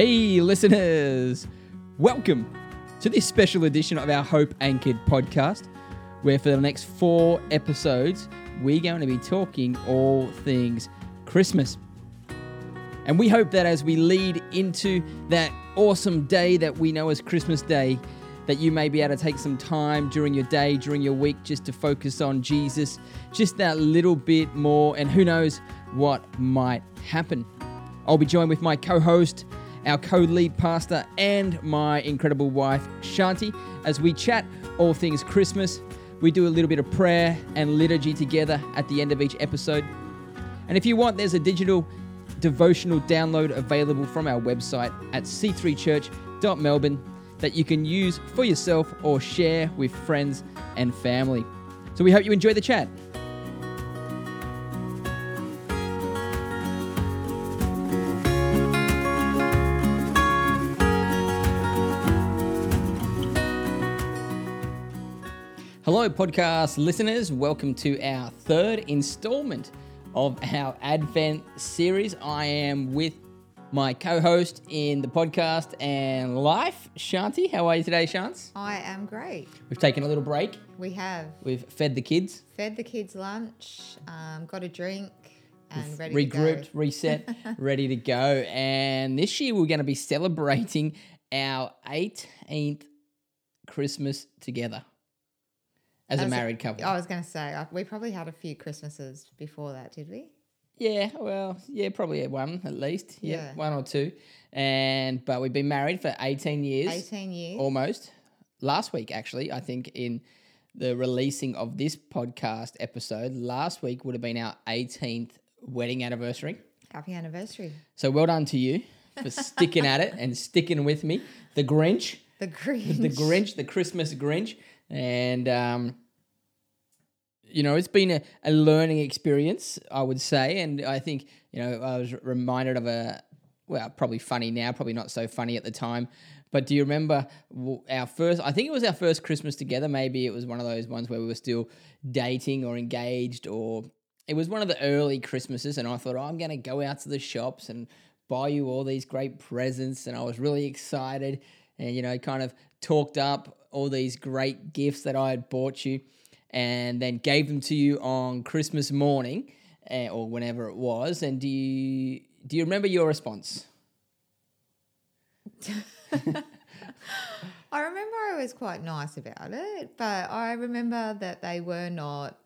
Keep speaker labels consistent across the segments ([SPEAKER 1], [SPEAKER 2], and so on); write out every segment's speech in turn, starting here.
[SPEAKER 1] Hey, listeners! Welcome to this special edition of our Hope Anchored podcast, where for the next four episodes, we're going to be talking all things Christmas. And we hope that as we lead into that awesome day that we know as Christmas Day, that you may be able to take some time during your day, during your week, just to focus on Jesus, just that little bit more, and who knows what might happen. I'll be joined with my co host, our co lead pastor, and my incredible wife, Shanti, as we chat all things Christmas. We do a little bit of prayer and liturgy together at the end of each episode. And if you want, there's a digital devotional download available from our website at c3church.melbourne that you can use for yourself or share with friends and family. So we hope you enjoy the chat. Hello, podcast listeners. Welcome to our third installment of our Advent series. I am with my co host in the podcast and life, Shanti. How are you today, Shants?
[SPEAKER 2] I am great.
[SPEAKER 1] We've taken a little break.
[SPEAKER 2] We have
[SPEAKER 1] We've fed the kids,
[SPEAKER 2] fed the kids lunch, um, got a drink, and ready
[SPEAKER 1] regrouped,
[SPEAKER 2] to go.
[SPEAKER 1] reset, ready to go. And this year we're going to be celebrating our 18th Christmas together as a
[SPEAKER 2] As a-
[SPEAKER 1] married couple.
[SPEAKER 2] I was going to say, uh, we probably had a few Christmases before that, did we?
[SPEAKER 1] Yeah, well, yeah, probably one at least. Yeah,
[SPEAKER 2] Yeah.
[SPEAKER 1] one or two. And but we've been married for 18 years
[SPEAKER 2] 18 years.
[SPEAKER 1] almost. Last week actually, I think in the releasing of this podcast episode, last week would have been our 18th wedding anniversary.
[SPEAKER 2] Happy anniversary.
[SPEAKER 1] So well done to you for sticking at it and sticking with me. The Grinch,
[SPEAKER 2] The Grinch.
[SPEAKER 1] the Grinch, the Christmas Grinch, and um, you know it's been a, a learning experience, I would say, and I think you know I was reminded of a well, probably funny now, probably not so funny at the time. But do you remember our first? I think it was our first Christmas together. Maybe it was one of those ones where we were still dating or engaged, or it was one of the early Christmases. And I thought, oh, I'm going to go out to the shops and buy you all these great presents. And I was really excited and, you know, kind of talked up all these great gifts that I had bought you and then gave them to you on Christmas morning uh, or whenever it was. And do you, do you remember your response?
[SPEAKER 2] I remember I was quite nice about it, but I remember that they were not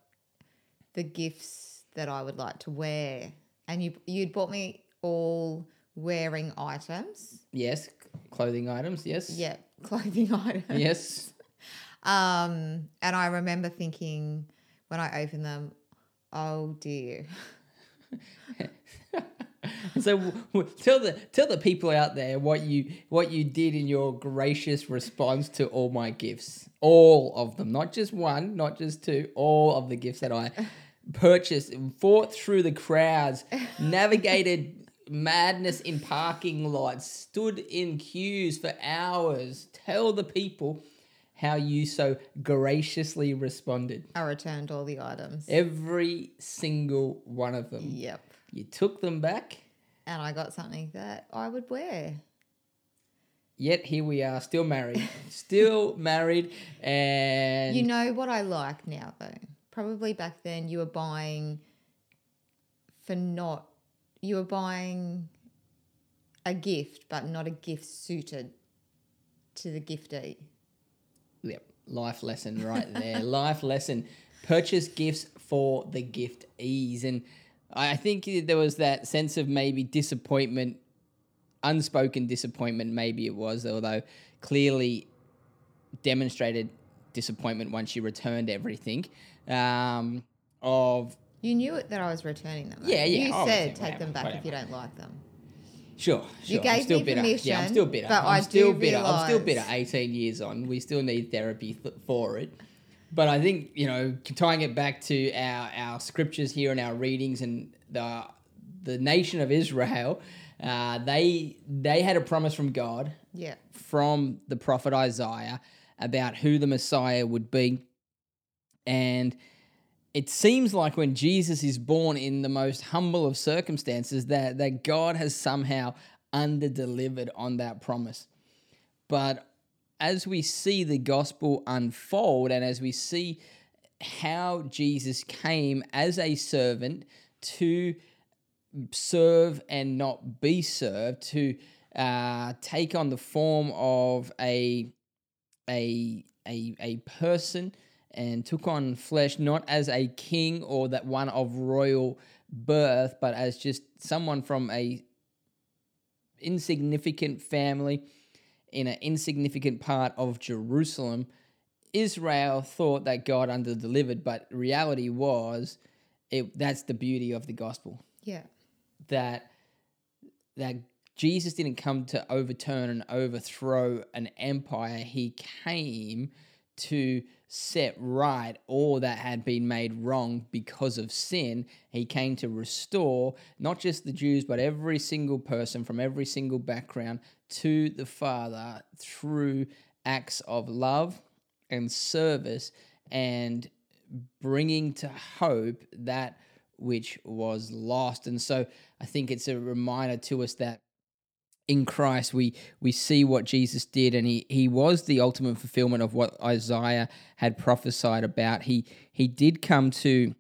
[SPEAKER 2] the gifts that I would like to wear. And you you'd bought me all wearing items.
[SPEAKER 1] Yes. Clothing items. Yes.
[SPEAKER 2] Yeah, clothing items.
[SPEAKER 1] Yes.
[SPEAKER 2] Um, and I remember thinking when I opened them, oh dear.
[SPEAKER 1] So tell the tell the people out there what you what you did in your gracious response to all my gifts, all of them, not just one, not just two, all of the gifts that I purchased, fought through the crowds, navigated madness in parking lots, stood in queues for hours. Tell the people how you so graciously responded.
[SPEAKER 2] I returned all the items.
[SPEAKER 1] Every single one of them.
[SPEAKER 2] Yep.
[SPEAKER 1] You took them back.
[SPEAKER 2] And I got something that I would wear.
[SPEAKER 1] Yet here we are, still married, still married, and
[SPEAKER 2] You know what I like now, though? Probably back then you were buying for not, you were buying a gift, but not a gift suited to the giftee.
[SPEAKER 1] Yep, life lesson right there. life lesson. Purchase gifts for the gift ease, and I think there was that sense of maybe disappointment, unspoken disappointment. Maybe it was, although clearly demonstrated disappointment once you returned everything. Um, of
[SPEAKER 2] You knew it that I was returning them. though.
[SPEAKER 1] Yeah, yeah,
[SPEAKER 2] You said take
[SPEAKER 1] whatever,
[SPEAKER 2] them back if you don't like them.
[SPEAKER 1] Sure, sure. I'm
[SPEAKER 2] gave
[SPEAKER 1] still
[SPEAKER 2] me
[SPEAKER 1] bitter. yeah, I'm still bitter.
[SPEAKER 2] but
[SPEAKER 1] I'm
[SPEAKER 2] I
[SPEAKER 1] still
[SPEAKER 2] do
[SPEAKER 1] bitter. I'm still bitter. 18 years on. We still need therapy th- for it. But I think you know, tying it back to our our scriptures here and our readings and the the nation of Israel, uh, they they had a promise from God
[SPEAKER 2] Yeah.
[SPEAKER 1] from the prophet Isaiah about who the Messiah would be. And it seems like when Jesus is born in the most humble of circumstances, that, that God has somehow under delivered on that promise. But as we see the gospel unfold and as we see how Jesus came as a servant to serve and not be served, to uh, take on the form of a a a a person and took on flesh not as a king or that one of royal birth, but as just someone from a insignificant family in an insignificant part of Jerusalem. Israel thought that God under delivered, but reality was it that's the beauty of the gospel.
[SPEAKER 2] Yeah.
[SPEAKER 1] That that Jesus didn't come to overturn and overthrow an empire. He came to set right all that had been made wrong because of sin. He came to restore not just the Jews, but every single person from every single background to the Father through acts of love and service and bringing to hope that which was lost. And so I think it's a reminder to us that in Christ we we see what Jesus did and he he was the ultimate fulfillment of what Isaiah had prophesied about. He he did come to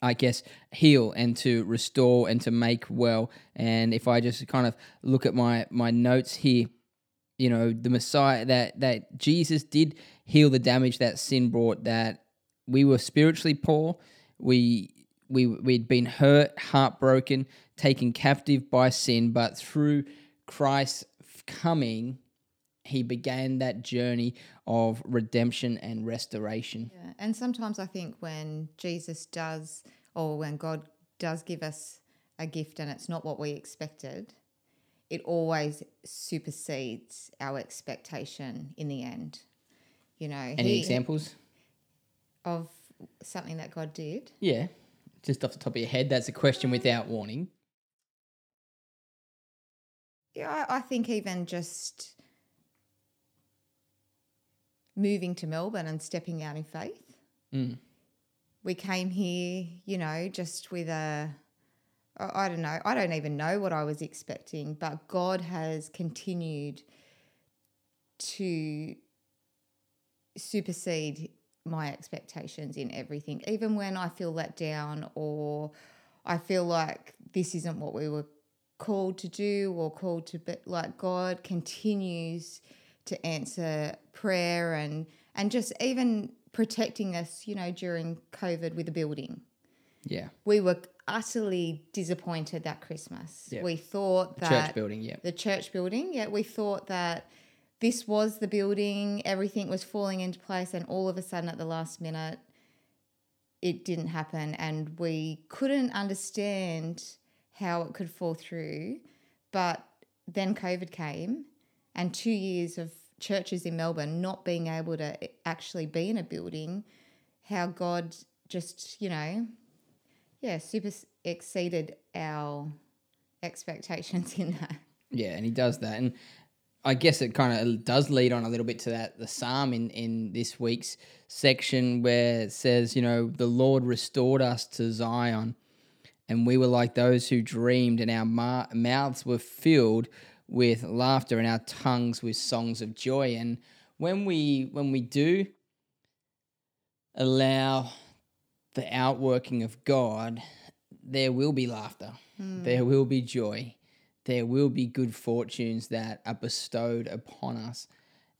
[SPEAKER 1] I guess heal and to restore and to make well. And if I just kind of look at my my notes here you know the Messiah that that Jesus did heal the damage that sin brought that we were spiritually poor. We we we'd been hurt heartbroken taken captive by sin but through Christ's coming, he began that journey of redemption and restoration.
[SPEAKER 2] Yeah. And sometimes I think when Jesus does, or when God does give us a gift and it's not what we expected, it always supersedes our expectation in the end. You know,
[SPEAKER 1] any he, examples
[SPEAKER 2] of something that God did?
[SPEAKER 1] Yeah, just off the top of your head, that's a question without warning
[SPEAKER 2] yeah, I, think even just moving to Melbourne and stepping out in faith.
[SPEAKER 1] Mm.
[SPEAKER 2] We came here, you know, just with a, I don't know, I don't even know what I was expecting, but God has continued to supersede my expectations in everything. Even when I feel let down or I feel like this isn't what we were called to do or called to but like God continues to answer prayer and and just even protecting us, you know, during COVID with the building.
[SPEAKER 1] Yeah.
[SPEAKER 2] We were utterly disappointed that Christmas. Yeah. We thought that
[SPEAKER 1] the church building, yeah.
[SPEAKER 2] The church building, yeah, we thought that this was the building, everything was falling into place and all of a sudden at the last minute it didn't happen and we couldn't understand how it could fall through. But then COVID came, and two years of churches in Melbourne not being able to actually be in a building, how God just, you know, yeah, super exceeded our expectations in that.
[SPEAKER 1] Yeah, and he does that. And I guess it kind of does lead on a little bit to that the psalm in in this week's section where it says, you know, the Lord restored us to Zion and we were like those who dreamed, and our ma- mouths were filled with laughter and our tongues with songs of joy. And when we when we do allow the outworking of God, there will be laughter, mm. there will be joy, there will be good fortunes that are bestowed upon us.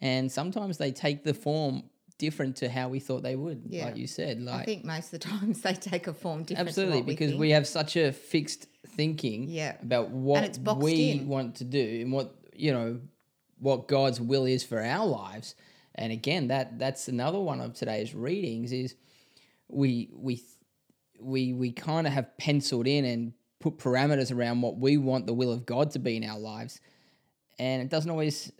[SPEAKER 1] And sometimes they take the form different to how we thought they would. Yeah. Like you said, like I
[SPEAKER 2] think most of the times they take a form different.
[SPEAKER 1] Absolutely, because
[SPEAKER 2] we,
[SPEAKER 1] we, have such a fixed thinking
[SPEAKER 2] yeah.
[SPEAKER 1] about what we in. want to do and what you know what God's will is for our lives. And again, that that's another one of today's readings is we we we we kind of have penciled in and put parameters around what we want the will of God to be in our lives. And it doesn't always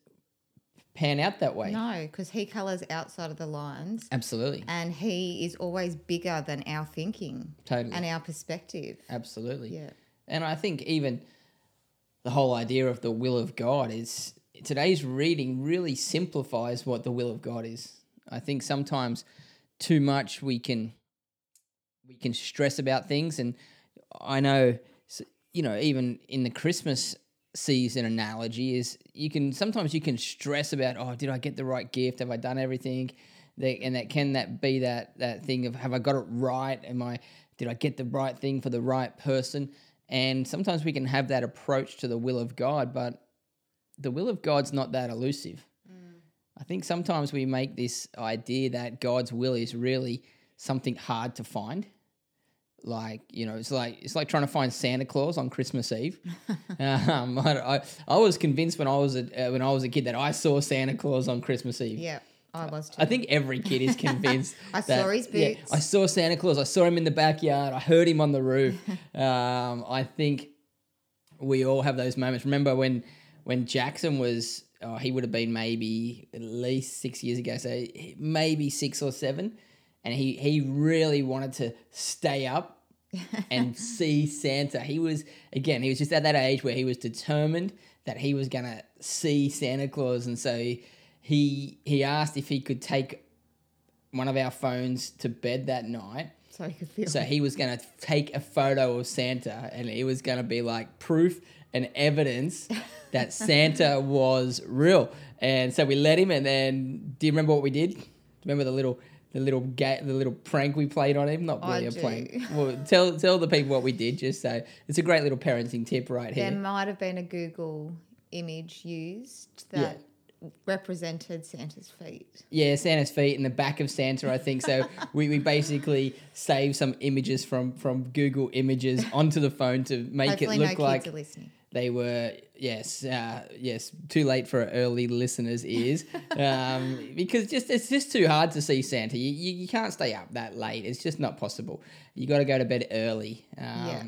[SPEAKER 1] pan out that way.
[SPEAKER 2] No, because he colors outside of the lines.
[SPEAKER 1] Absolutely.
[SPEAKER 2] And he is always bigger than our thinking.
[SPEAKER 1] Totally.
[SPEAKER 2] And our perspective.
[SPEAKER 1] Absolutely.
[SPEAKER 2] Yeah.
[SPEAKER 1] And I think even the whole idea of the will of God is today's reading really simplifies what the will of God is. I think sometimes too much we can we can stress about things and I know you know even in the Christmas see as an analogy is you can sometimes you can stress about oh did I get the right gift? Have I done everything? That, and that can that be that that thing of have I got it right? Am I did I get the right thing for the right person? And sometimes we can have that approach to the will of God but the will of God's not that elusive. Mm. I think sometimes we make this idea that God's will is really something hard to find. Like you know, it's like it's like trying to find Santa Claus on Christmas Eve. um, I, I, I was convinced when I was a uh, when I was a kid that I saw Santa Claus on Christmas Eve.
[SPEAKER 2] Yeah, I was too.
[SPEAKER 1] I think every kid is convinced.
[SPEAKER 2] I
[SPEAKER 1] that-
[SPEAKER 2] saw his
[SPEAKER 1] yeah,
[SPEAKER 2] boots.
[SPEAKER 1] I saw Santa Claus. I saw him in the backyard. I heard him on the roof. um, I think we all have those moments. Remember when when Jackson was? Oh, he would have been maybe at least six years ago. So maybe six or seven, and he he really wanted to stay up and see Santa. He was again, he was just at that age where he was determined that he was gonna see Santa Claus, and so he he asked if he could take one of our phones to bed that night.
[SPEAKER 2] so you could feel.
[SPEAKER 1] So he was gonna take a photo of Santa, and it was gonna be like proof and evidence that Santa was real. And so we let him, and then do you remember what we did? Remember the little the little ga- the little prank we played on him? Not really a
[SPEAKER 2] do.
[SPEAKER 1] prank. Well, tell tell the people what we did. Just so it's a great little parenting tip right here.
[SPEAKER 2] there might have been a Google image used that represented Santa's feet.
[SPEAKER 1] Yeah, Santa's feet in the back of Santa, I think. So we, we basically saved some images from from Google Images onto the phone to make
[SPEAKER 2] Hopefully,
[SPEAKER 1] it
[SPEAKER 2] no
[SPEAKER 1] look
[SPEAKER 2] kids
[SPEAKER 1] like
[SPEAKER 2] are listening.
[SPEAKER 1] They were yes uh, yes too late for early listeners' ears um, because just it's just too hard to see Santa. You, you, you can't stay up that late. It's just not possible. You got to go to bed early. Um,
[SPEAKER 2] Yeah.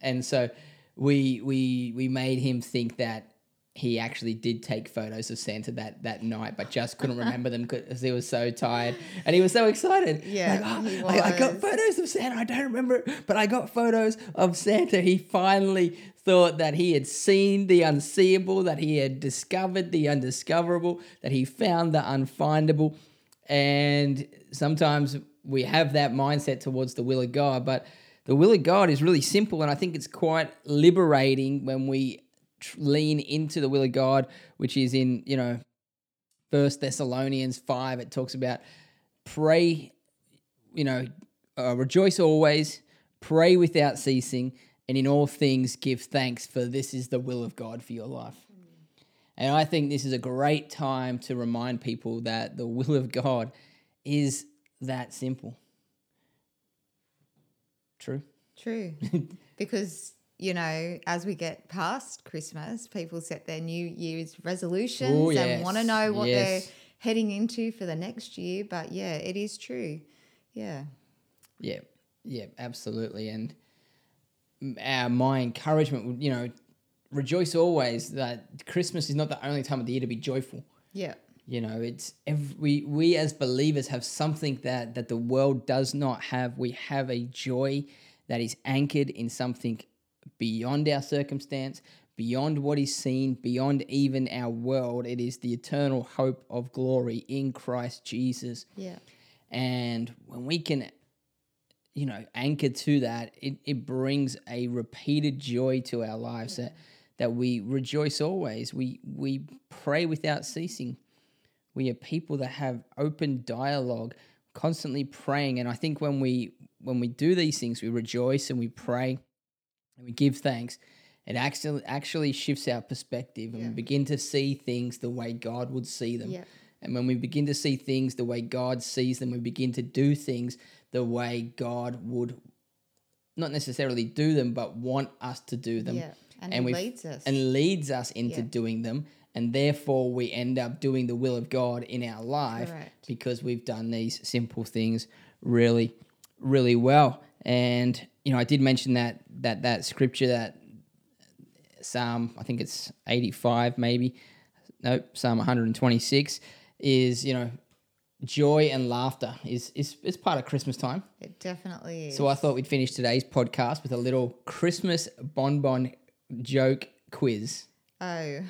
[SPEAKER 1] And so we we we made him think that he actually did take photos of Santa that that night, but just couldn't remember them because he was so tired and he was so excited.
[SPEAKER 2] Yeah,
[SPEAKER 1] Like, "Oh, I, I got photos of Santa. I don't remember it, but I got photos of Santa. He finally thought that he had seen the unseeable, that he had discovered the undiscoverable, that he found the unfindable. And sometimes we have that mindset towards the will of God, but the will of God is really simple. And I think it's quite liberating when we lean into the will of God, which is in, you know, First Thessalonians 5. It talks about pray, you know, uh, rejoice always, pray without ceasing, and in all things give thanks, for this is the will of God for your life. And I think this is a great time to remind people that the will of God is that simple. True.
[SPEAKER 2] True. because, you know, as we get past Christmas, people set their New Year's resolutions
[SPEAKER 1] Ooh,
[SPEAKER 2] and want to know what
[SPEAKER 1] yes.
[SPEAKER 2] they're heading into for the next year. But yeah, it is true. Yeah.
[SPEAKER 1] Yeah, yeah, absolutely. And our, uh, my encouragement would, you know, rejoice always that Christmas is not the only time of the year to be joyful.
[SPEAKER 2] Yeah.
[SPEAKER 1] You know, it's every, we, we as believers have something that, that the world does not have. We have a joy that is anchored in something beyond our circumstance, beyond what is seen, beyond even our world. It is the eternal hope of glory in Christ Jesus.
[SPEAKER 2] Yeah.
[SPEAKER 1] And when we can, you know, anchor to that, it, it brings a repeated joy to our lives that, that we rejoice always. We, we pray without ceasing. We are people that have open dialogue, constantly praying. And I think when we when we do these things, we rejoice and we pray and we give thanks. It actually actually shifts our perspective, and
[SPEAKER 2] Yeah.
[SPEAKER 1] we begin to see things the way God would see them.
[SPEAKER 2] Yeah.
[SPEAKER 1] And when we begin to see things the way God sees them, we begin to do things the way God would not necessarily do them, but want us to do them.
[SPEAKER 2] Yeah. And,
[SPEAKER 1] And
[SPEAKER 2] leads us.
[SPEAKER 1] And leads us into
[SPEAKER 2] Yeah.
[SPEAKER 1] doing them. And therefore, we end up doing the will of God in our life
[SPEAKER 2] Correct.
[SPEAKER 1] because we've done these simple things really, really well. And, you know, I did mention that that that scripture that Psalm, I think it's 85 maybe. Nope, Psalm 126 is, you know, joy and laughter is is, is part of Christmas time.
[SPEAKER 2] it definitely is.
[SPEAKER 1] So I thought we'd finish today's podcast with a little Christmas bonbon joke quiz.
[SPEAKER 2] oh,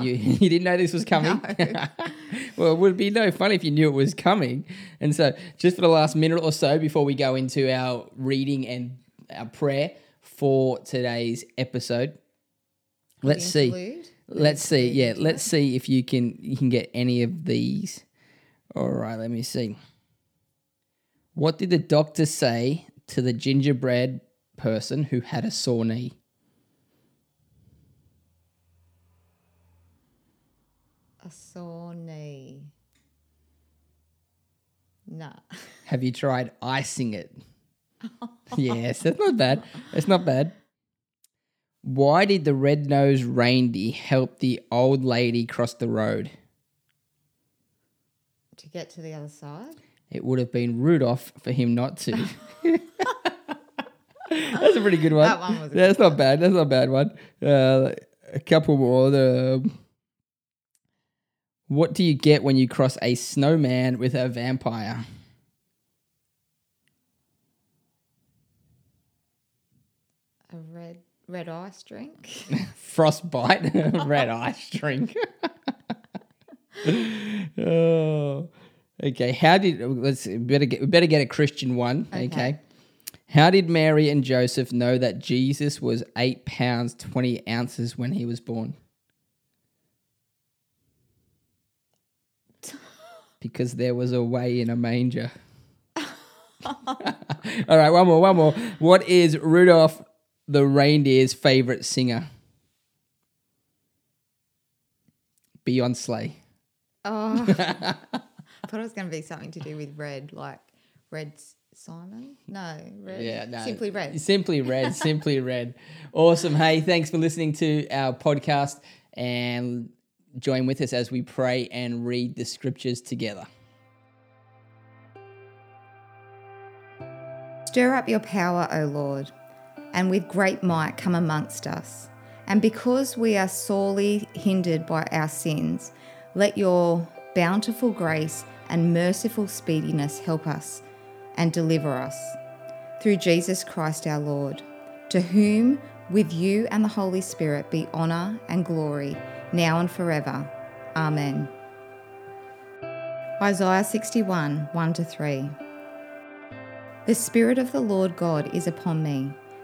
[SPEAKER 1] You, you didn't know this was coming? well, it would be no fun if you knew it was coming. And so, just for the last minute or so before we go into our reading and our prayer for today's episode, Let's see. Let's see. Yeah, let's see if you can you can get any of these. All right, let me see. What did the doctor say to the gingerbread person who had a sore knee?
[SPEAKER 2] A sore knee. Nah.
[SPEAKER 1] Have you tried icing it? yes, that's not bad. It's not bad. Why did the red-nosed reindeer help the old lady cross the road?
[SPEAKER 2] to get to the other side?
[SPEAKER 1] It would have been Rudolph for him not to. That's a pretty good one.
[SPEAKER 2] That one was a
[SPEAKER 1] That's not bad. That's not a bad one. Uh, a couple more. The what do you get when you cross a snowman with a vampire?
[SPEAKER 2] A red ice drink.
[SPEAKER 1] Frostbite, red ice drink. oh, okay. How did let's better get we better get a Christian one. Okay.
[SPEAKER 2] Okay.
[SPEAKER 1] How did Mary and Joseph know that Jesus was eight pounds twenty ounces when he was born? Because there was a way in a manger. All right, one more, one more. What is Rudolph the reindeer's favorite singer? Beyonce.
[SPEAKER 2] Oh, I thought it was going to be something to do with red, like Red Simon. No, red.
[SPEAKER 1] Yeah, no.
[SPEAKER 2] Simply red.
[SPEAKER 1] Simply red. simply red. Awesome. Hey, thanks for listening to our podcast and join with us as we pray and read the scriptures together.
[SPEAKER 2] Stir up your power, O Lord, and with great might come amongst us. And because we are sorely hindered by our sins, let your bountiful grace and merciful speediness help us and deliver us. Through Jesus Christ our Lord, to whom with you and the Holy Spirit be honour and glory, now and forever. Amen. Isaiah 61 1 3. The Spirit of the Lord God is upon me,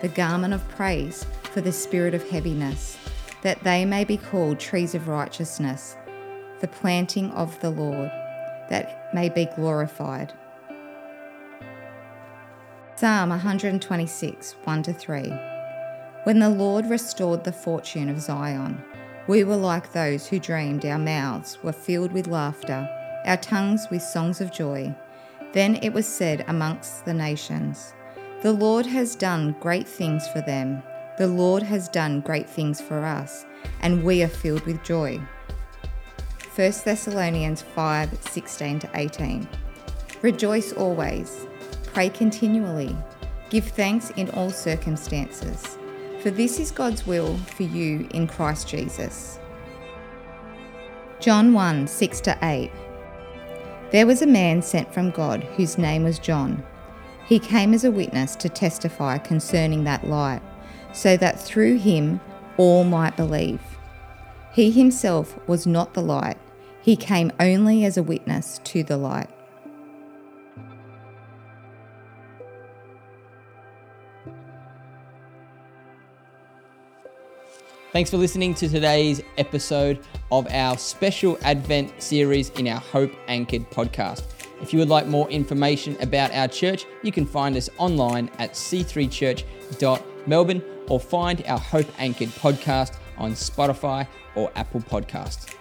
[SPEAKER 2] the garment of praise for the spirit of heaviness, that they may be called trees of righteousness, the planting of the Lord, that may be glorified. Psalm 126 1 3 When the Lord restored the fortune of Zion, we were like those who dreamed, our mouths were filled with laughter, our tongues with songs of joy. Then it was said amongst the nations, The Lord has done great things for them. The Lord has done great things for us, and we are filled with joy. 1 Thessalonians 5 16 to 18. Rejoice always, pray continually, give thanks in all circumstances, for this is God's will for you in Christ Jesus. John 1 6 to 8. There was a man sent from God whose name was John. He came as a witness to testify concerning that light, so that through him all might believe. He himself was not the light, he came only as a witness to the light.
[SPEAKER 1] Thanks for listening to today's episode of our special Advent series in our Hope Anchored podcast. If you would like more information about our church, you can find us online at c3church.melbourne or find our Hope Anchored podcast on Spotify or Apple Podcasts.